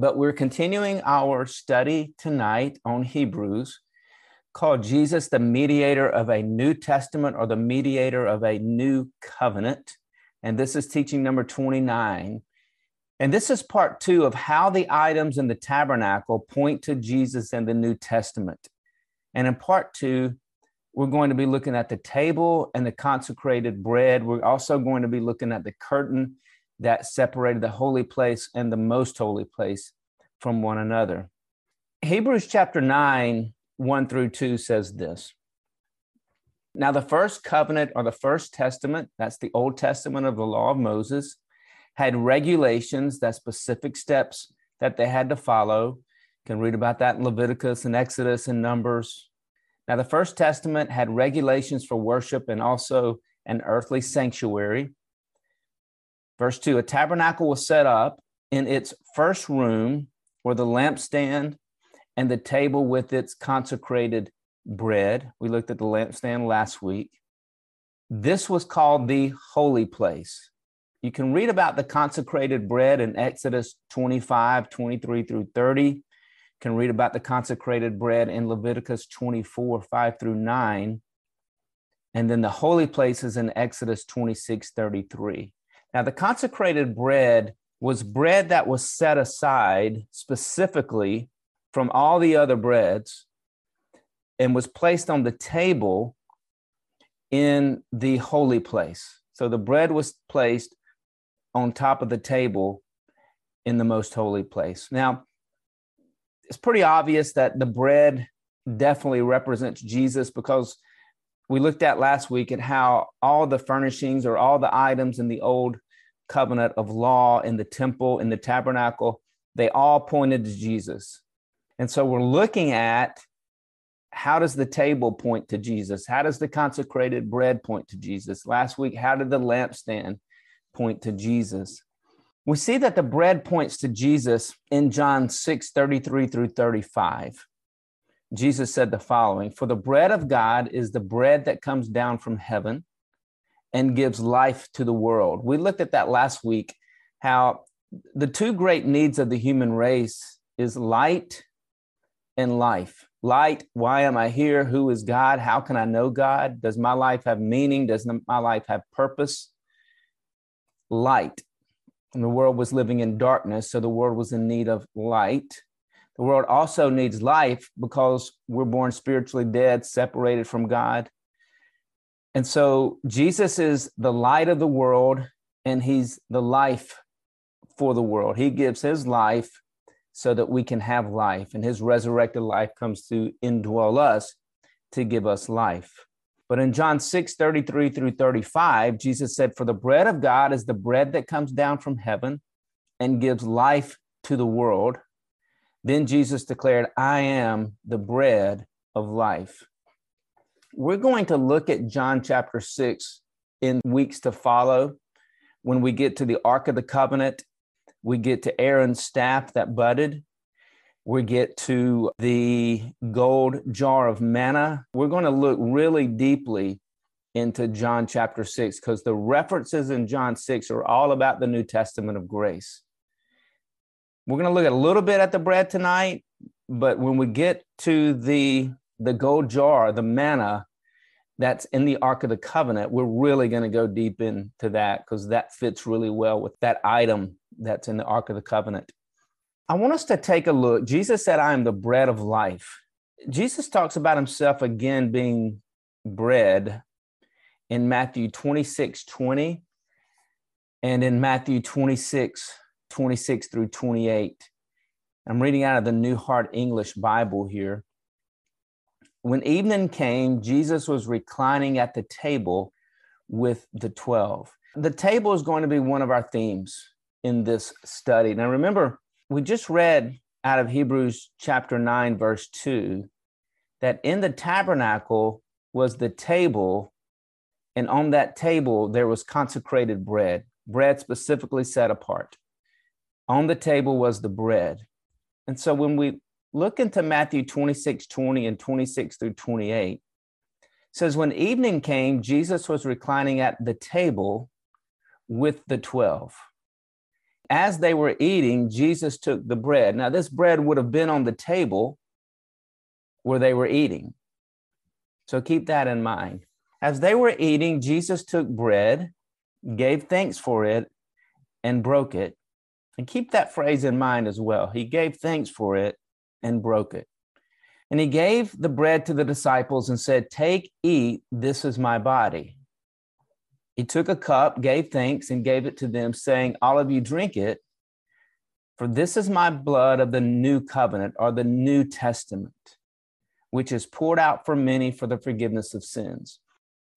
But we're continuing our study tonight on Hebrews called Jesus the mediator of a New Testament or the mediator of a new covenant. And this is teaching number 29. And this is part two of how the items in the tabernacle point to Jesus and the New Testament. And in part two, we're going to be looking at the table and the consecrated bread. We're also going to be looking at the curtain that separated the holy place and the most holy place from one another. Hebrews chapter 9, 1 through 2 says this. Now, the first covenant or the first testament, that's the Old Testament of the law of Moses, had regulations, that specific steps that they had to follow. You can read about that in Leviticus and Exodus and Numbers. Now, the First Testament had regulations for worship and also an earthly sanctuary. Verse 2 A tabernacle was set up in its first room where the lampstand and the table with its consecrated bread. We looked at the lampstand last week. This was called the holy place. You can read about the consecrated bread in Exodus 25, 23 through 30. You can read about the consecrated bread in Leviticus 24, 5 through 9. And then the holy places in Exodus 26, 33. Now, the consecrated bread was bread that was set aside specifically from all the other breads and was placed on the table in the holy place. So the bread was placed on top of the table in the most holy place. Now, it's pretty obvious that the bread definitely represents Jesus because we looked at last week at how all the furnishings or all the items in the old covenant of law in the temple, in the tabernacle, they all pointed to Jesus. And so we're looking at how does the table point to Jesus? How does the consecrated bread point to Jesus? Last week, how did the lampstand point to Jesus. We see that the bread points to Jesus in John 6 33 through 35. Jesus said the following For the bread of God is the bread that comes down from heaven and gives life to the world. We looked at that last week, how the two great needs of the human race is light and life. Light, why am I here? Who is God? How can I know God? Does my life have meaning? Does my life have purpose? light. And the world was living in darkness, so the world was in need of light. The world also needs life because we're born spiritually dead, separated from God. And so Jesus is the light of the world, and he's the life for the world. He gives his life so that we can have life, and his resurrected life comes to indwell us to give us life. But in John 6, 33 through 35, Jesus said, For the bread of God is the bread that comes down from heaven and gives life to the world. Then Jesus declared, I am the bread of life. We're going to look at John chapter 6 in weeks to follow. When we get to the Ark of the Covenant, we get to Aaron's staff that budded we get to the gold jar of manna. We're going to look really deeply into John chapter 6 because the references in John 6 are all about the New Testament of grace. We're going to look at a little bit at the bread tonight, but when we get to the the gold jar, the manna that's in the Ark of the Covenant, we're really going to go deep into that because that fits really well with that item that's in the Ark of the Covenant. I want us to take a look. Jesus said, I am the bread of life. Jesus talks about himself again being bread in Matthew 26 20 and in Matthew 26 26 through 28. I'm reading out of the New Heart English Bible here. When evening came, Jesus was reclining at the table with the 12. The table is going to be one of our themes in this study. Now, remember, we just read out of Hebrews chapter 9, verse 2, that in the tabernacle was the table, and on that table there was consecrated bread, bread specifically set apart. On the table was the bread. And so when we look into Matthew 26, 20 and 26 through 28, says, When evening came, Jesus was reclining at the table with the 12. as they were eating, Jesus took the bread. Now, this bread would have been on the table where they were eating. So keep that in mind. As they were eating, Jesus took bread, gave thanks for it, and broke it. And keep that phrase in mind as well. He gave thanks for it and broke it. And he gave the bread to the disciples and said, Take, eat, this is my body. He took a cup, gave thanks, and gave it to them, saying, All of you drink it, for this is my blood of the new covenant or the New Testament, which is poured out for many for the forgiveness of sins.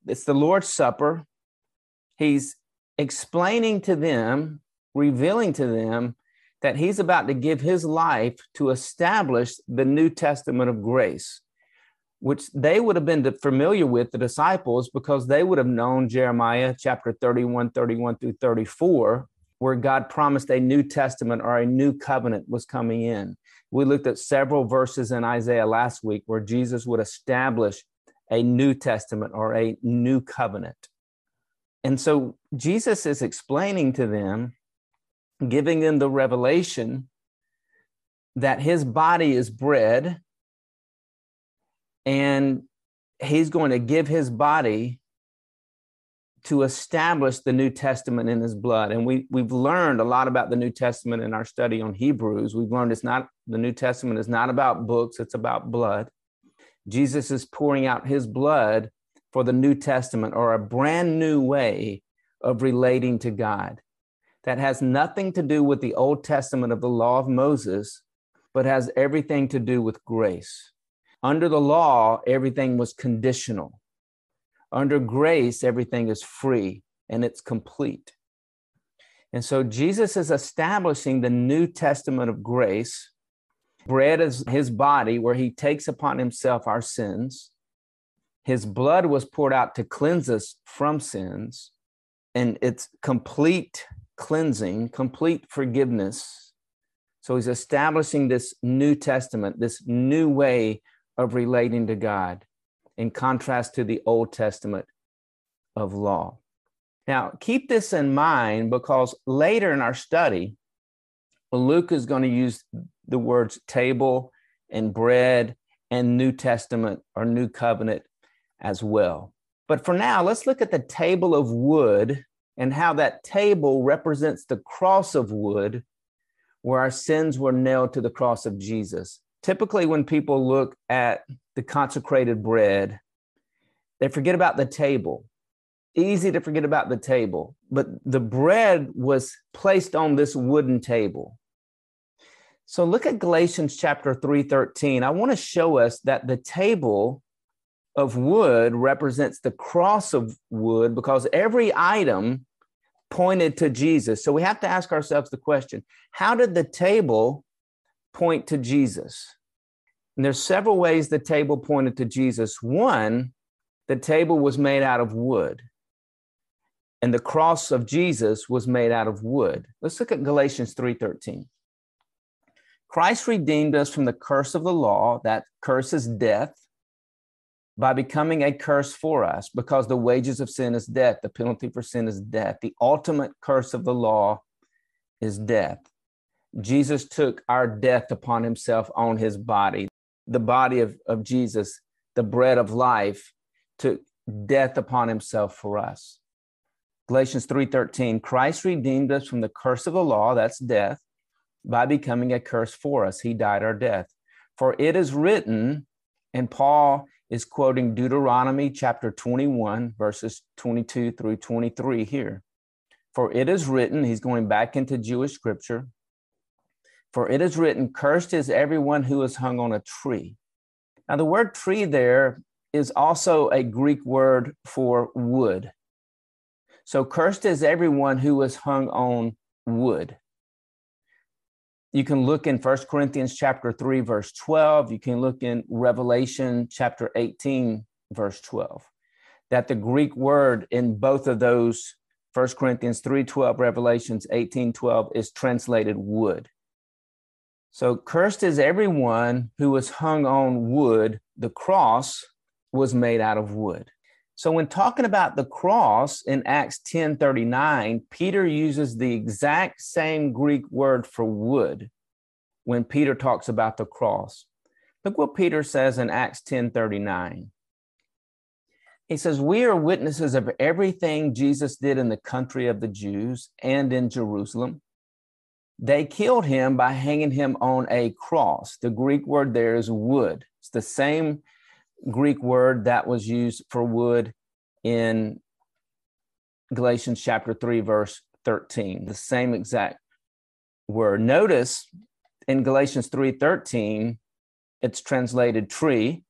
It's the Lord's Supper. He's explaining to them, revealing to them that he's about to give his life to establish the New Testament of grace which they would have been familiar with the disciples because they would have known Jeremiah chapter 31, 31 through 34, where God promised a new testament or a new covenant was coming in. We looked at several verses in Isaiah last week where Jesus would establish a new testament or a new covenant. And so Jesus is explaining to them, giving them the revelation that his body is bread and he's going to give his body to establish the New Testament in his blood. And we, we've learned a lot about the New Testament in our study on Hebrews. We've learned it's not, the New Testament is not about books, it's about blood. Jesus is pouring out his blood for the New Testament or a brand new way of relating to God that has nothing to do with the Old Testament of the law of Moses, but has everything to do with grace. Under the law, everything was conditional. Under grace, everything is free and it's complete. And so Jesus is establishing the New Testament of grace. Bread is his body, where he takes upon himself our sins. His blood was poured out to cleanse us from sins. And it's complete cleansing, complete forgiveness. So he's establishing this New Testament, this new way of relating to God in contrast to the Old Testament of law. Now, keep this in mind because later in our study, Luke is going to use the words table and bread and New Testament or New Covenant as well. But for now, let's look at the table of wood and how that table represents the cross of wood where our sins were nailed to the cross of Jesus typically when people look at the consecrated bread, they forget about the table. Easy to forget about the table, but the bread was placed on this wooden table. So look at Galatians chapter 3:13. I want to show us that the table of wood represents the cross of wood because every item pointed to Jesus. So we have to ask ourselves the question, how did the table point to Jesus. And there's several ways the table pointed to Jesus. One, the table was made out of wood. And the cross of Jesus was made out of wood. Let's look at Galatians 3:13. Christ redeemed us from the curse of the law, that curse is death, by becoming a curse for us, because the wages of sin is death. The penalty for sin is death. The ultimate curse of the law is death. Jesus took our death upon himself on his body. The body of, of Jesus, the bread of life, took death upon himself for us. Galatians 3:13 Christ redeemed us from the curse of the law, that's death, by becoming a curse for us. He died our death. For it is written, and Paul is quoting Deuteronomy chapter 21 verses 22 through 23 here. For it is written, he's going back into Jewish scripture, for it is written, Cursed is everyone who is hung on a tree. Now, the word tree there is also a Greek word for wood. So, cursed is everyone who is hung on wood. You can look in First Corinthians chapter 3, verse 12. You can look in Revelation chapter 18, verse 12. That the Greek word in both of those, First Corinthians 3, 12, Revelations 18, 12, is translated wood. So cursed is everyone who was hung on wood. The cross was made out of wood. So when talking about the cross in Acts 10 39, Peter uses the exact same Greek word for wood when Peter talks about the cross. Look what Peter says in Acts 10 39. He says, We are witnesses of everything Jesus did in the country of the Jews and in Jerusalem. They killed him by hanging him on a cross. The Greek word there is wood. It's the same Greek word that was used for wood in Galatians chapter 3, verse 13, the same exact word. Notice in Galatians 3 13, it's translated tree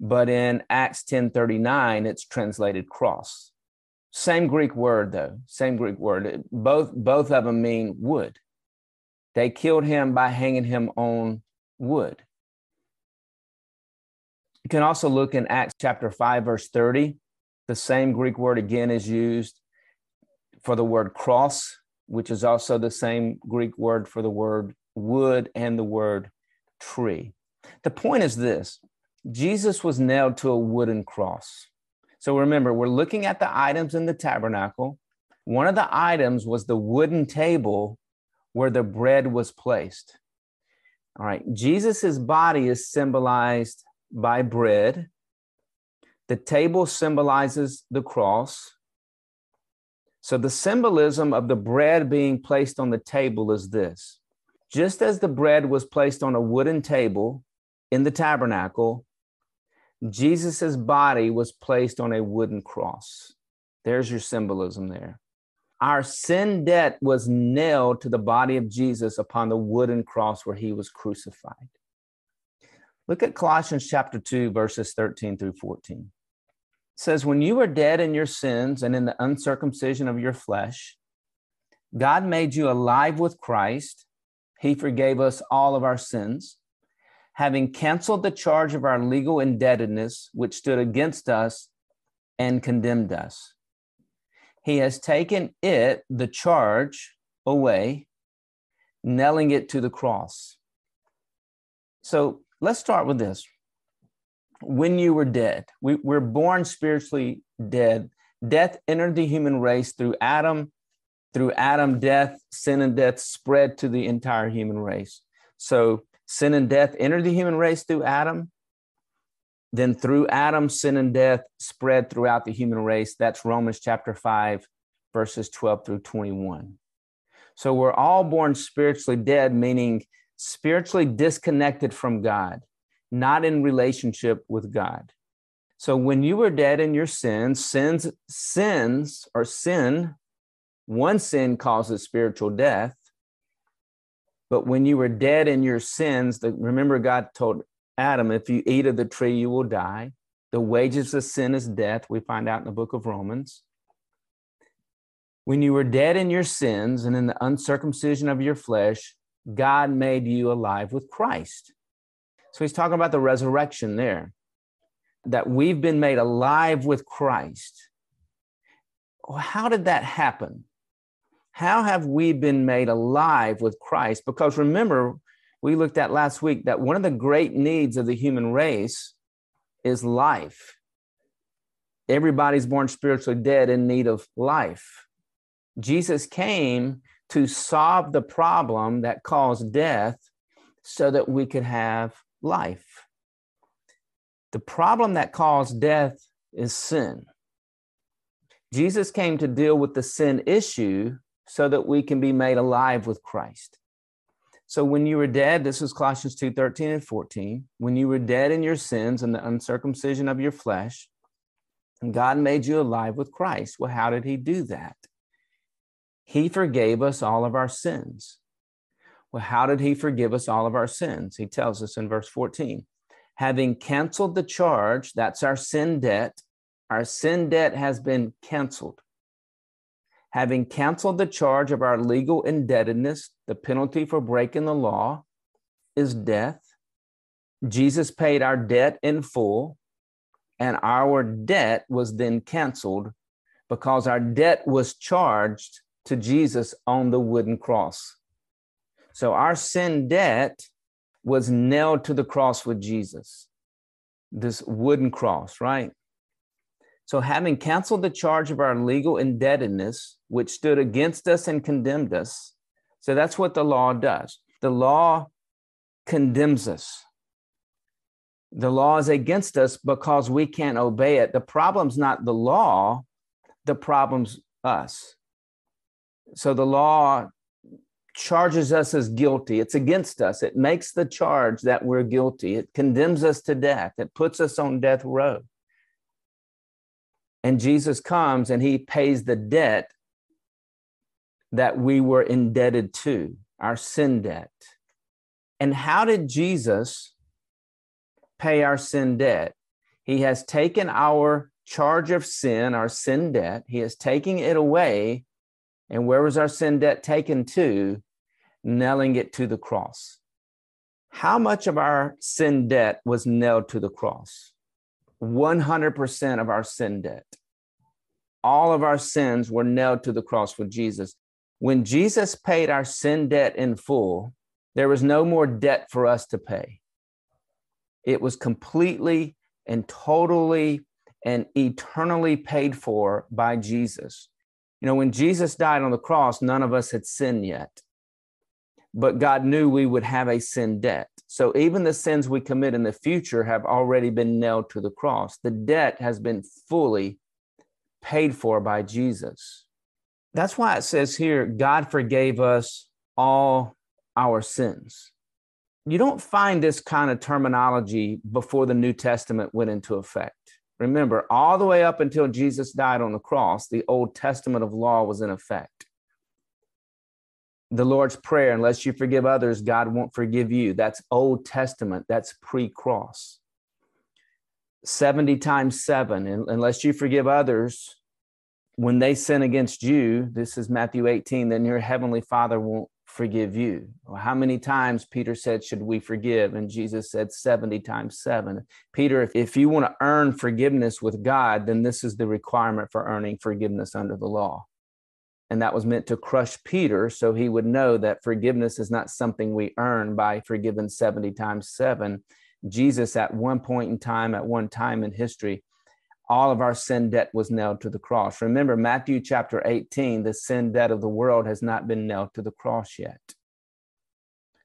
but in Acts 10:39 it's translated cross. Same Greek word though, same Greek word. Both both of them mean wood. They killed him by hanging him on wood. You can also look in Acts chapter 5 verse 30. The same Greek word again is used for the word cross, which is also the same Greek word for the word wood and the word tree. The point is this Jesus was nailed to a wooden cross. So remember, we're looking at the items in the tabernacle. One of the items was the wooden table where the bread was placed. All right, Jesus's body is symbolized by bread. The table symbolizes the cross. So the symbolism of the bread being placed on the table is this. Just as the bread was placed on a wooden table in the tabernacle, Jesus's body was placed on a wooden cross. There's your symbolism there. Our sin debt was nailed to the body of Jesus upon the wooden cross where he was crucified. Look at Colossians chapter 2, verses 13 through 14. It says, When you were dead in your sins and in the uncircumcision of your flesh, God made you alive with Christ. He forgave us all of our sins having canceled the charge of our legal indebtedness, which stood against us and condemned us. He has taken it, the charge, away, nailing it to the cross. So let's start with this. When you were dead, we, we're born spiritually dead. Death entered the human race through Adam. Through Adam, death, sin, and death spread to the entire human race. So sin and death entered the human race through Adam. Then through Adam, sin and death spread throughout the human race. That's Romans chapter 5, verses 12 through 21. So we're all born spiritually dead, meaning spiritually disconnected from God, not in relationship with God. So when you were dead in your sins, sins, sins or sin, one sin causes spiritual death. But when you were dead in your sins, the, remember God told Adam, if you eat of the tree, you will die. The wages of sin is death. We find out in the book of Romans. When you were dead in your sins and in the uncircumcision of your flesh, God made you alive with Christ. So he's talking about the resurrection there, that we've been made alive with Christ. How did that happen? How have we been made alive with Christ? Because remember, we looked at last week that one of the great needs of the human race is life. Everybody's born spiritually dead in need of life. Jesus came to solve the problem that caused death so that we could have life. The problem that caused death is sin. Jesus came to deal with the sin issue so that we can be made alive with Christ. So when you were dead, this is Colossians 2 13 and 14. When you were dead in your sins and the uncircumcision of your flesh, and God made you alive with Christ. Well, how did he do that? He forgave us all of our sins. Well, how did he forgive us all of our sins? He tells us in verse 14 having canceled the charge, that's our sin debt, our sin debt has been canceled having canceled the charge of our legal indebtedness, the penalty for breaking the law is death. Jesus paid our debt in full, and our debt was then canceled because our debt was charged to Jesus on the wooden cross. So our sin debt was nailed to the cross with Jesus, this wooden cross, right? So, having canceled the charge of our legal indebtedness, which stood against us and condemned us, so that's what the law does. The law condemns us. The law is against us because we can't obey it. The problem's not the law, the problem's us. So the law charges us as guilty. It's against us. It makes the charge that we're guilty. It condemns us to death. It puts us on death row. And Jesus comes and he pays the debt that we were indebted to, our sin debt. And how did Jesus pay our sin debt? He has taken our charge of sin, our sin debt, he is taking it away. And where was our sin debt taken to? Nailing it to the cross. How much of our sin debt was nailed to the cross? 100% of our sin debt. All of our sins were nailed to the cross with Jesus. When Jesus paid our sin debt in full, there was no more debt for us to pay. It was completely and totally and eternally paid for by Jesus. You know, when Jesus died on the cross, none of us had sinned yet. But God knew we would have a sin debt. So even the sins we commit in the future have already been nailed to the cross. The debt has been fully paid for by Jesus. That's why it says here God forgave us all our sins. You don't find this kind of terminology before the New Testament went into effect. Remember, all the way up until Jesus died on the cross, the Old Testament of law was in effect. The Lord's Prayer, unless you forgive others, God won't forgive you. That's Old Testament, that's pre cross. 70 times seven, unless you forgive others when they sin against you, this is Matthew 18, then your heavenly Father won't forgive you. Well, how many times Peter said, Should we forgive? And Jesus said 70 times seven. Peter, if, if you want to earn forgiveness with God, then this is the requirement for earning forgiveness under the law. And that was meant to crush Peter so he would know that forgiveness is not something we earn by forgiving 70 times seven. Jesus, at one point in time, at one time in history, all of our sin debt was nailed to the cross. Remember, Matthew chapter 18, the sin debt of the world has not been nailed to the cross yet.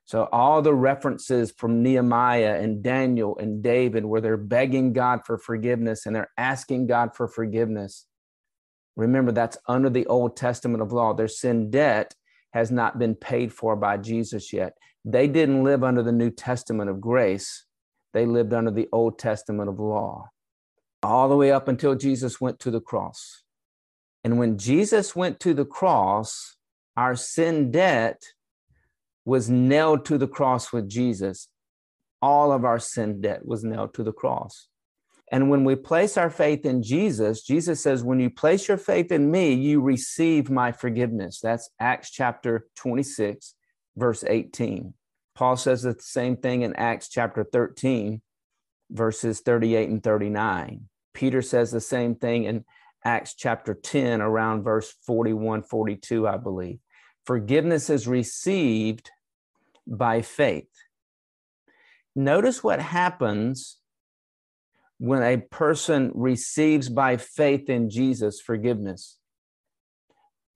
So, all the references from Nehemiah and Daniel and David, where they're begging God for forgiveness and they're asking God for forgiveness, remember that's under the Old Testament of law. Their sin debt has not been paid for by Jesus yet. They didn't live under the New Testament of grace, they lived under the Old Testament of law all the way up until Jesus went to the cross. And when Jesus went to the cross, our sin debt was nailed to the cross with Jesus. All of our sin debt was nailed to the cross. And when we place our faith in Jesus, Jesus says, When you place your faith in me, you receive my forgiveness. That's Acts chapter 26, verse 18. Paul says the same thing in Acts chapter 13, verses 38 and 39. Peter says the same thing in Acts chapter 10, around verse 41, 42, I believe. Forgiveness is received by faith. Notice what happens when a person receives by faith in Jesus forgiveness.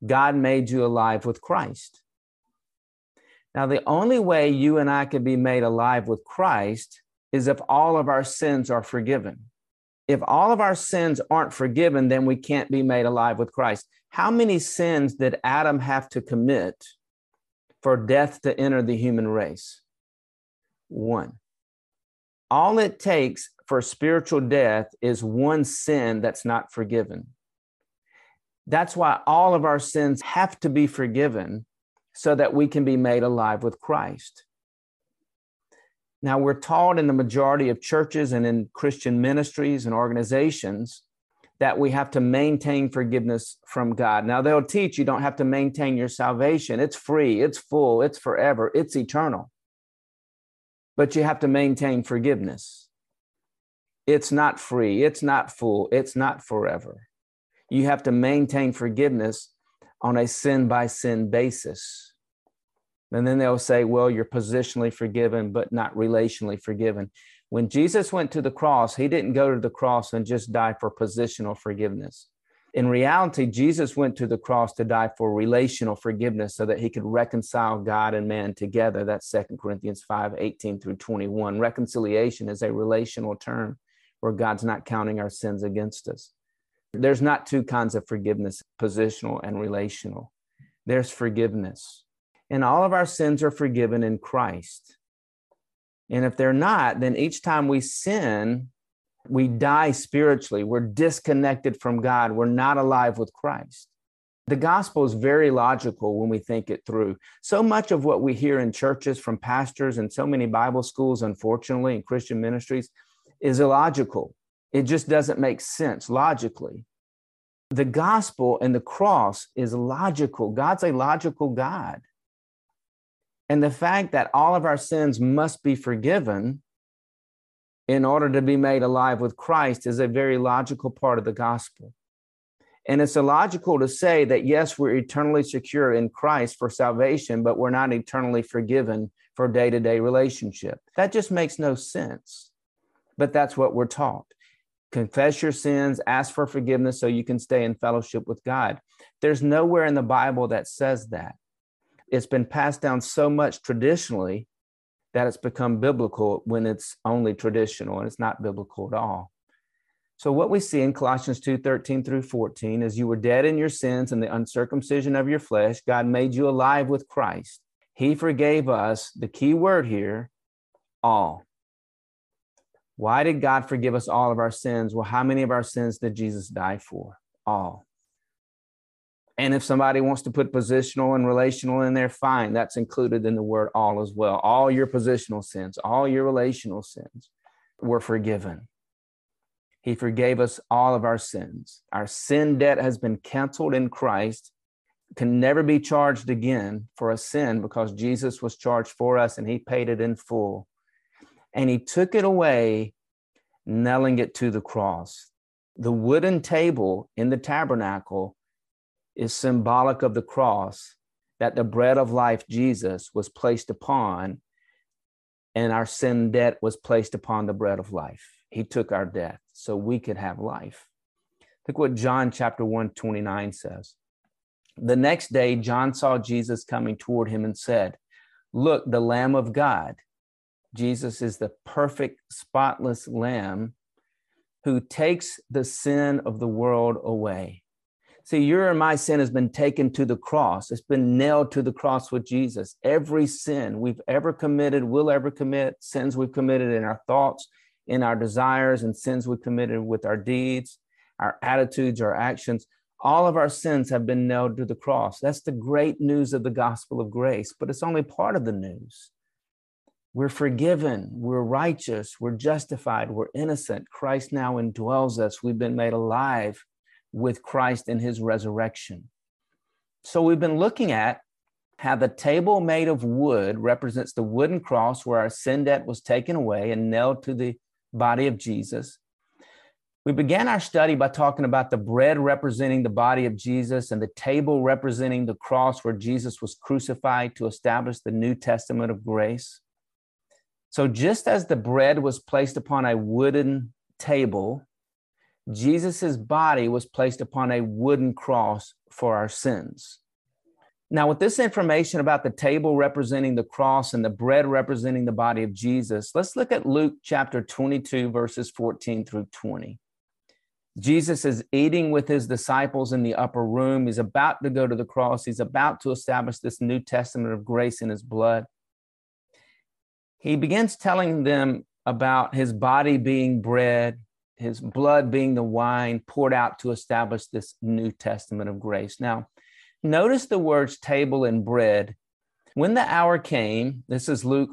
God made you alive with Christ. Now, the only way you and I can be made alive with Christ is if all of our sins are forgiven if all of our sins aren't forgiven, then we can't be made alive with Christ. How many sins did Adam have to commit for death to enter the human race? One. All it takes for spiritual death is one sin that's not forgiven. That's why all of our sins have to be forgiven so that we can be made alive with Christ. Now, we're taught in the majority of churches and in Christian ministries and organizations that we have to maintain forgiveness from God. Now, they'll teach you don't have to maintain your salvation. It's free, it's full, it's forever, it's eternal. But you have to maintain forgiveness. It's not free, it's not full, it's not forever. You have to maintain forgiveness on a sin by sin basis. And then they'll say, well, you're positionally forgiven, but not relationally forgiven. When Jesus went to the cross, he didn't go to the cross and just die for positional forgiveness. In reality, Jesus went to the cross to die for relational forgiveness so that he could reconcile God and man together. That's 2 Corinthians 5 18 through 21. Reconciliation is a relational term where God's not counting our sins against us. There's not two kinds of forgiveness positional and relational. There's forgiveness. And all of our sins are forgiven in Christ. And if they're not, then each time we sin, we die spiritually. We're disconnected from God. We're not alive with Christ. The gospel is very logical when we think it through. So much of what we hear in churches from pastors and so many Bible schools, unfortunately, in Christian ministries, is illogical. It just doesn't make sense logically. The gospel and the cross is logical. God's a logical God. And the fact that all of our sins must be forgiven in order to be made alive with Christ is a very logical part of the gospel. And it's illogical to say that, yes, we're eternally secure in Christ for salvation, but we're not eternally forgiven for day to day relationship. That just makes no sense. But that's what we're taught. Confess your sins, ask for forgiveness so you can stay in fellowship with God. There's nowhere in the Bible that says that it's been passed down so much traditionally that it's become biblical when it's only traditional and it's not biblical at all. So what we see in Colossians 2, 13 through 14 is you were dead in your sins and the uncircumcision of your flesh. God made you alive with Christ. He forgave us, the key word here, all. Why did God forgive us all of our sins? Well, how many of our sins did Jesus die for? All. And if somebody wants to put positional and relational in there, fine. That's included in the word all as well. All your positional sins, all your relational sins were forgiven. He forgave us all of our sins. Our sin debt has been canceled in Christ, can never be charged again for a sin because Jesus was charged for us and he paid it in full. And he took it away, nailing it to the cross. The wooden table in the tabernacle is symbolic of the cross that the bread of life, Jesus, was placed upon, and our sin debt was placed upon the bread of life. He took our death so we could have life. Look what John chapter 1, 29 says. The next day, John saw Jesus coming toward him and said, Look, the Lamb of God. Jesus is the perfect, spotless Lamb who takes the sin of the world away. See, your and my sin has been taken to the cross. It's been nailed to the cross with Jesus. Every sin we've ever committed, will ever commit, sins we've committed in our thoughts, in our desires, and sins we've committed with our deeds, our attitudes, our actions, all of our sins have been nailed to the cross. That's the great news of the gospel of grace, but it's only part of the news. We're forgiven, we're righteous, we're justified, we're innocent. Christ now indwells us, we've been made alive with Christ in his resurrection. So we've been looking at how the table made of wood represents the wooden cross where our sin debt was taken away and nailed to the body of Jesus. We began our study by talking about the bread representing the body of Jesus and the table representing the cross where Jesus was crucified to establish the New Testament of grace. So, just as the bread was placed upon a wooden table, Jesus' body was placed upon a wooden cross for our sins. Now, with this information about the table representing the cross and the bread representing the body of Jesus, let's look at Luke chapter 22, verses 14 through 20. Jesus is eating with his disciples in the upper room. He's about to go to the cross. He's about to establish this New Testament of grace in his blood. He begins telling them about his body being bread, his blood being the wine poured out to establish this New Testament of grace. Now, notice the words table and bread. When the hour came, this is Luke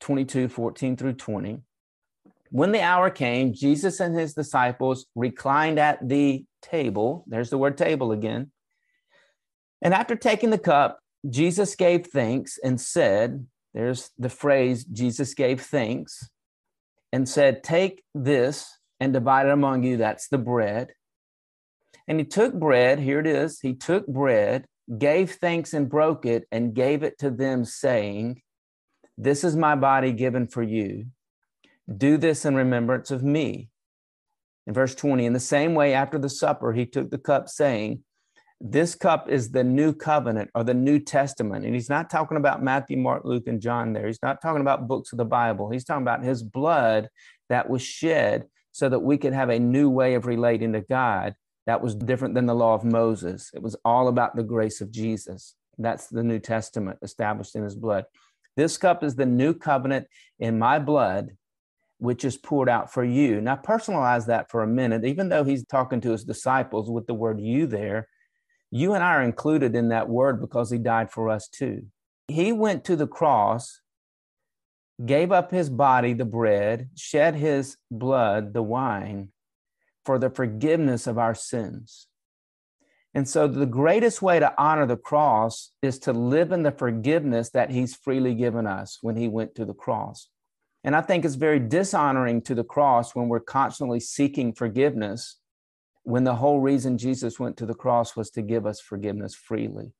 22 14 through 20. When the hour came, Jesus and his disciples reclined at the table. There's the word table again. And after taking the cup, Jesus gave thanks and said, There's the phrase, Jesus gave thanks and said, Take this and divided among you. That's the bread. And he took bread, here it is. He took bread, gave thanks and broke it, and gave it to them, saying, This is my body given for you. Do this in remembrance of me. In verse 20, in the same way, after the supper, he took the cup, saying, This cup is the new covenant or the New Testament. And he's not talking about Matthew, Mark, Luke, and John there. He's not talking about books of the Bible. He's talking about his blood that was shed so that we could have a new way of relating to God that was different than the law of Moses. It was all about the grace of Jesus. That's the New Testament established in his blood. This cup is the new covenant in my blood which is poured out for you. Now, personalize that for a minute. Even though he's talking to his disciples with the word you there, you and I are included in that word because he died for us too. He went to the cross, gave up his body, the bread, shed his blood, the wine, for the forgiveness of our sins. And so, the greatest way to honor the cross is to live in the forgiveness that he's freely given us when he went to the cross. And I think it's very dishonoring to the cross when we're constantly seeking forgiveness, when the whole reason Jesus went to the cross was to give us forgiveness freely.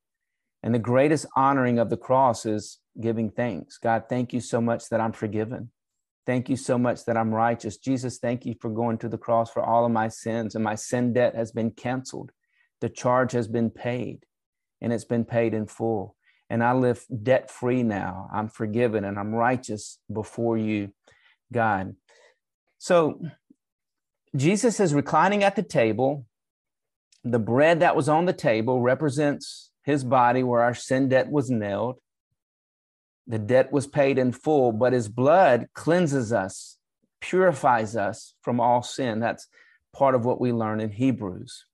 And the greatest honoring of the cross is giving thanks. God, thank you so much that I'm forgiven. Thank you so much that I'm righteous. Jesus, thank you for going to the cross for all of my sins, and my sin debt has been canceled. The charge has been paid, and it's been paid in full and I live debt free now. I'm forgiven and I'm righteous before you, God. So Jesus is reclining at the table. The bread that was on the table represents his body where our sin debt was nailed. The debt was paid in full, but his blood cleanses us, purifies us from all sin. That's part of what we learn in Hebrews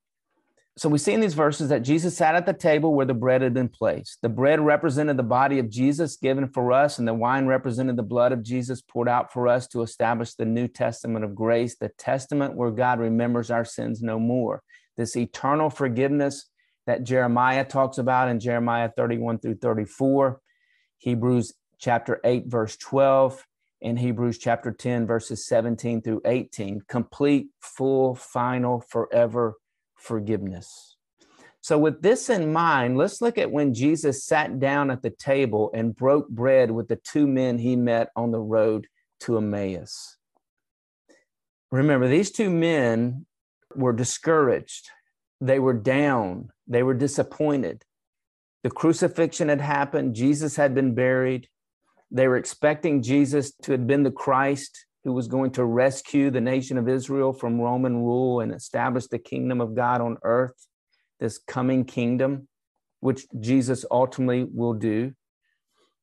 so we see in these verses that Jesus sat at the table where the bread had been placed. The bread represented the body of Jesus given for us, and the wine represented the blood of Jesus poured out for us to establish the New Testament of grace, the testament where God remembers our sins no more. This eternal forgiveness that Jeremiah talks about in Jeremiah 31 through 34, Hebrews chapter 8, verse 12, and Hebrews chapter 10, verses 17 through 18. Complete, full, final, forever forgiveness. So, with this in mind, let's look at when Jesus sat down at the table and broke bread with the two men he met on the road to Emmaus. Remember, these two men were discouraged, they were down, they were disappointed. The crucifixion had happened, Jesus had been buried. They were expecting Jesus to have been the Christ who was going to rescue the nation of Israel from Roman rule and establish the kingdom of God on earth, this coming kingdom, which Jesus ultimately will do.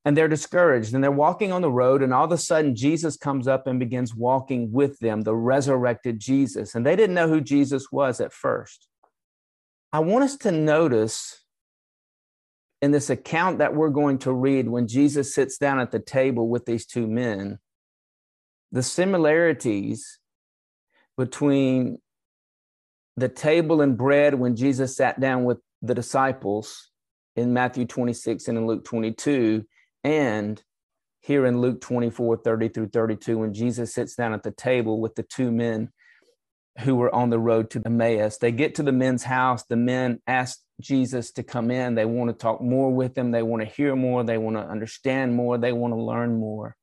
And they're discouraged and they're walking on the road, and all of a sudden, Jesus comes up and begins walking with them, the resurrected Jesus. And they didn't know who Jesus was at first. I want us to notice in this account that we're going to read when Jesus sits down at the table with these two men the similarities between the table and bread when Jesus sat down with the disciples in Matthew 26 and in Luke 22, and here in Luke 24, 30 through 32, when Jesus sits down at the table with the two men who were on the road to Emmaus. They get to the men's house. The men ask Jesus to come in. They want to talk more with them. They want to hear more. They want to understand more. They want to learn more.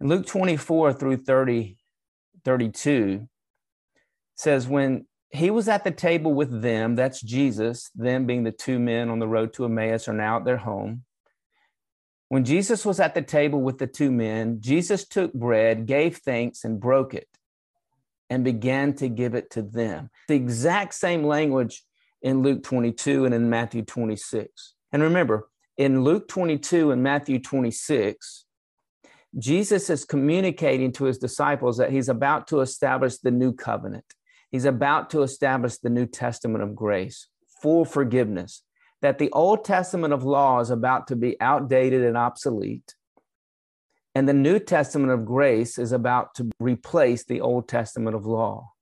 In Luke 24 through 30, 32 says, When he was at the table with them, that's Jesus, them being the two men on the road to Emmaus are now at their home. When Jesus was at the table with the two men, Jesus took bread, gave thanks, and broke it, and began to give it to them. The exact same language in Luke 22 and in Matthew 26. And remember, in Luke 22 and Matthew 26, Jesus is communicating to his disciples that he's about to establish the new covenant. He's about to establish the New Testament of grace, full forgiveness, that the Old Testament of law is about to be outdated and obsolete. And the New Testament of grace is about to replace the Old Testament of law.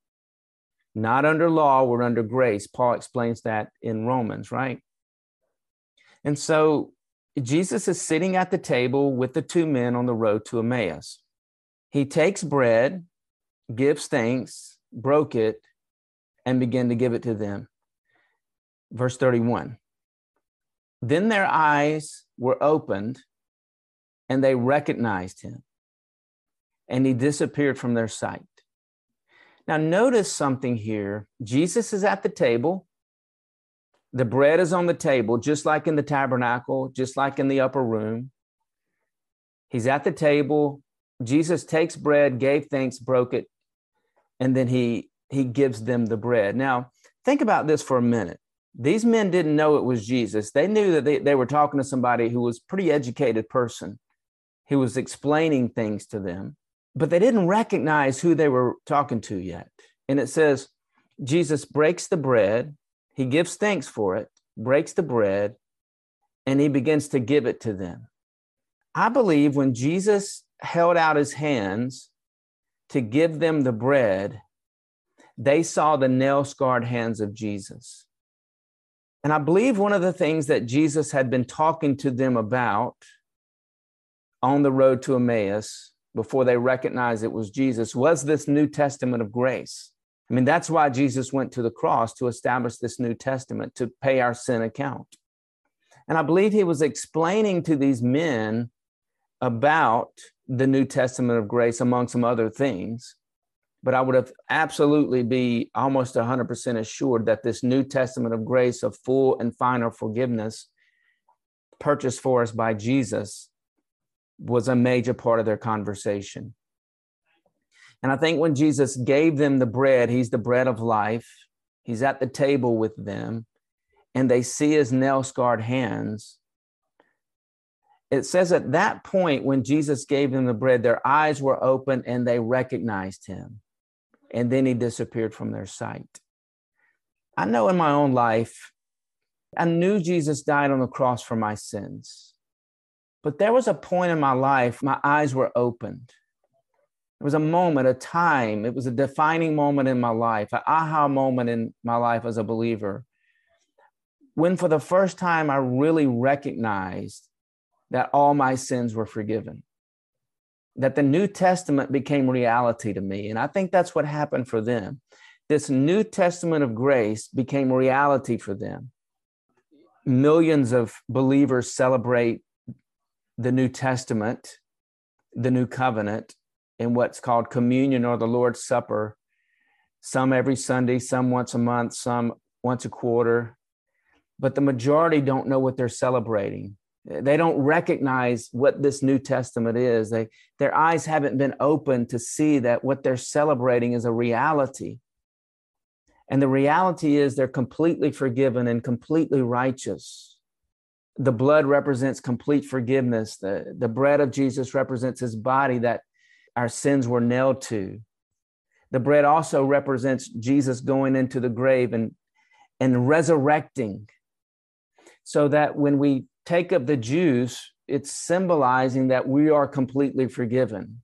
Not under law, we're under grace. Paul explains that in Romans, right? And so Jesus is sitting at the table with the two men on the road to Emmaus. He takes bread, gives thanks, broke it, and began to give it to them. Verse 31 Then their eyes were opened and they recognized him, and he disappeared from their sight. Now, notice something here. Jesus is at the table. The bread is on the table, just like in the tabernacle, just like in the upper room. He's at the table. Jesus takes bread, gave thanks, broke it, and then he he gives them the bread. Now, think about this for a minute. These men didn't know it was Jesus. They knew that they, they were talking to somebody who was pretty educated person. He was explaining things to them, but they didn't recognize who they were talking to yet. And it says, Jesus breaks the bread, he gives thanks for it, breaks the bread, and he begins to give it to them. I believe when Jesus held out his hands to give them the bread, they saw the nail scarred hands of Jesus. And I believe one of the things that Jesus had been talking to them about on the road to Emmaus before they recognized it was Jesus was this New Testament of grace. I mean, that's why Jesus went to the cross to establish this New Testament, to pay our sin account. And I believe he was explaining to these men about the New Testament of grace, among some other things. But I would have absolutely be almost 100% assured that this New Testament of grace of full and final forgiveness purchased for us by Jesus was a major part of their conversation. And I think when Jesus gave them the bread, he's the bread of life, he's at the table with them, and they see his nail scarred hands. It says at that point, when Jesus gave them the bread, their eyes were open and they recognized him. And then he disappeared from their sight. I know in my own life, I knew Jesus died on the cross for my sins. But there was a point in my life, my eyes were opened. It was a moment, a time, it was a defining moment in my life, an aha moment in my life as a believer, when for the first time I really recognized that all my sins were forgiven, that the New Testament became reality to me. And I think that's what happened for them. This New Testament of grace became reality for them. Millions of believers celebrate the New Testament, the New Covenant, in what's called communion or the Lord's Supper, some every Sunday, some once a month, some once a quarter. But the majority don't know what they're celebrating. They don't recognize what this New Testament is. They, their eyes haven't been opened to see that what they're celebrating is a reality. And the reality is they're completely forgiven and completely righteous the blood represents complete forgiveness. The, the bread of Jesus represents his body that our sins were nailed to. The bread also represents Jesus going into the grave and, and resurrecting. So that when we take up the juice, it's symbolizing that we are completely forgiven.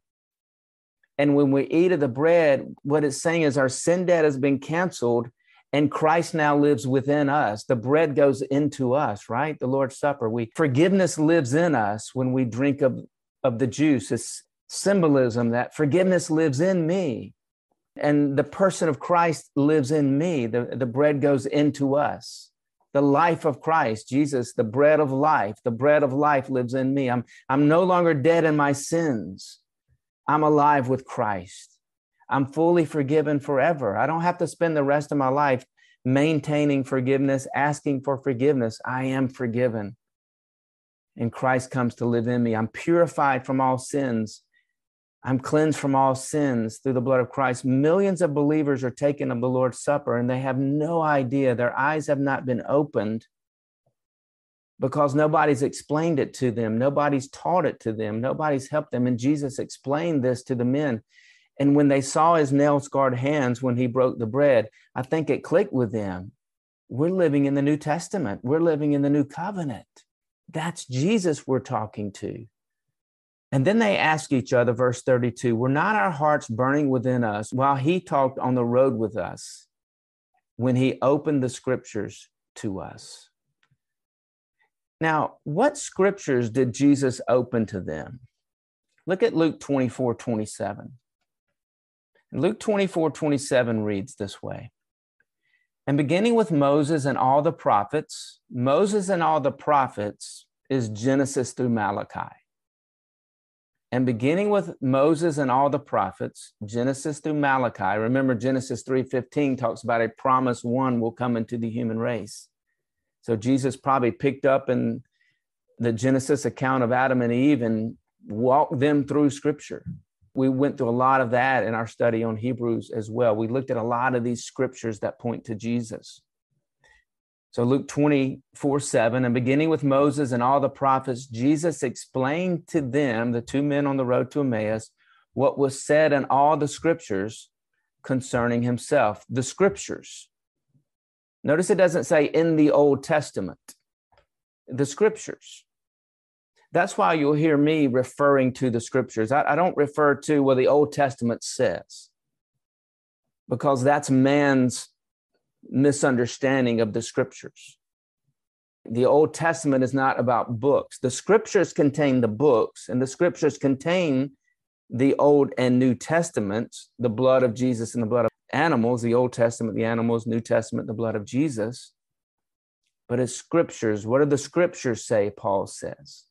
And when we eat of the bread, what it's saying is our sin debt has been canceled and Christ now lives within us. The bread goes into us, right? The Lord's Supper. We forgiveness lives in us when we drink of, of the juice. It's symbolism that forgiveness lives in me. And the person of Christ lives in me. The, the bread goes into us. The life of Christ, Jesus, the bread of life, the bread of life lives in me. I'm, I'm no longer dead in my sins. I'm alive with Christ. I'm fully forgiven forever. I don't have to spend the rest of my life maintaining forgiveness, asking for forgiveness. I am forgiven. And Christ comes to live in me. I'm purified from all sins. I'm cleansed from all sins through the blood of Christ. Millions of believers are taken of the Lord's Supper and they have no idea. Their eyes have not been opened because nobody's explained it to them. Nobody's taught it to them. Nobody's helped them. And Jesus explained this to the men. And when they saw his nail scarred hands when he broke the bread, I think it clicked with them. We're living in the New Testament, we're living in the New Covenant. That's Jesus we're talking to. And then they ask each other, verse 32 Were not our hearts burning within us while he talked on the road with us when he opened the scriptures to us? Now, what scriptures did Jesus open to them? Look at Luke 24 27. Luke 24 27 reads this way And beginning with Moses and all the prophets, Moses and all the prophets is Genesis through Malachi. And beginning with Moses and all the prophets, Genesis through Malachi, remember Genesis 3:15 talks about a promise one will come into the human race. So Jesus probably picked up in the Genesis account of Adam and Eve and walked them through scripture. We went through a lot of that in our study on Hebrews as well. We looked at a lot of these scriptures that point to Jesus. So, Luke 24 7, and beginning with Moses and all the prophets, Jesus explained to them, the two men on the road to Emmaus, what was said in all the scriptures concerning himself. The scriptures. Notice it doesn't say in the Old Testament, the scriptures. That's why you'll hear me referring to the scriptures. I, I don't refer to what the Old Testament says, because that's man's misunderstanding of the scriptures. The Old Testament is not about books. The scriptures contain the books, and the scriptures contain the Old and New Testaments, the blood of Jesus and the blood of animals, the Old Testament, the animals, New Testament, the blood of Jesus. But as scriptures, what do the scriptures say? Paul says.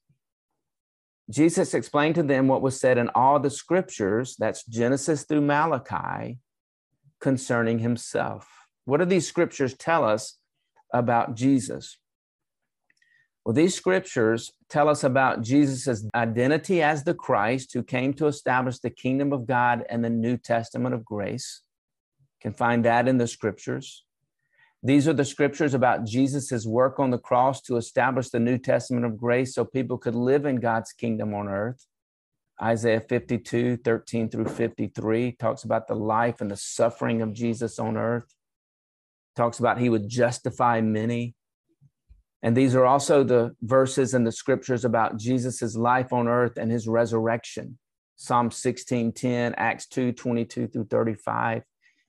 Jesus explained to them what was said in all the scriptures, that's Genesis through Malachi, concerning himself. What do these scriptures tell us about Jesus? Well, these scriptures tell us about Jesus' identity as the Christ who came to establish the kingdom of God and the New Testament of grace. You can find that in the scriptures. These are the scriptures about Jesus' work on the cross to establish the New Testament of grace so people could live in God's kingdom on earth. Isaiah 52, 13 through 53 talks about the life and the suffering of Jesus on earth talks about he would justify many. And these are also the verses in the scriptures about Jesus' life on earth and his resurrection. Psalm 16:10, Acts 2, 22 through 35.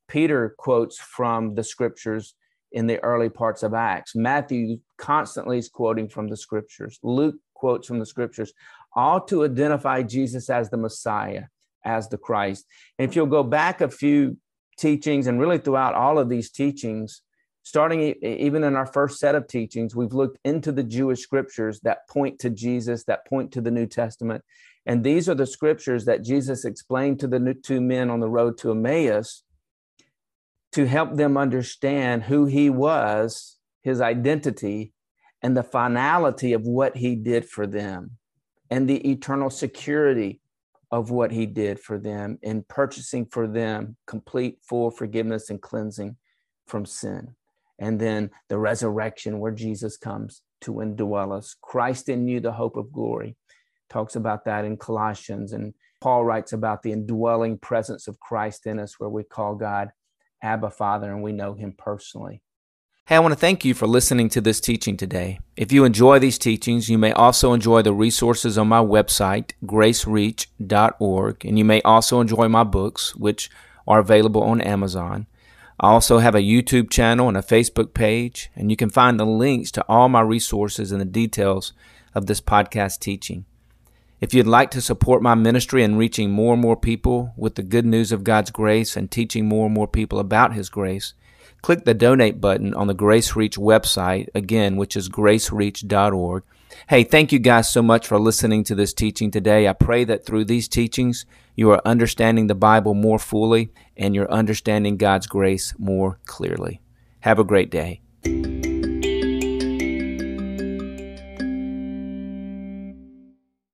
Peter quotes from the scriptures in the early parts of Acts. Matthew constantly is quoting from the scriptures. Luke quotes from the scriptures, all to identify Jesus as the Messiah, as the Christ. And if you'll go back a few teachings and really throughout all of these teachings, starting even in our first set of teachings, we've looked into the Jewish scriptures that point to Jesus, that point to the New Testament. And these are the scriptures that Jesus explained to the two men on the road to Emmaus to help them understand who he was, his identity, and the finality of what he did for them, and the eternal security of what he did for them in purchasing for them complete full forgiveness and cleansing from sin. And then the resurrection where Jesus comes to indwell us. Christ in you, the hope of glory. Talks about that in Colossians. And Paul writes about the indwelling presence of Christ in us, where we call God Abba Father and we know him personally. Hey, I want to thank you for listening to this teaching today. If you enjoy these teachings, you may also enjoy the resources on my website, gracereach.org, and you may also enjoy my books, which are available on Amazon. I also have a YouTube channel and a Facebook page, and you can find the links to all my resources and the details of this podcast teaching. If you'd like to support my ministry in reaching more and more people with the good news of God's grace and teaching more and more people about His grace, click the donate button on the Grace Reach website, again, which is gracereach.org. Hey, thank you guys so much for listening to this teaching today. I pray that through these teachings, you are understanding the Bible more fully and you're understanding God's grace more clearly. Have a great day.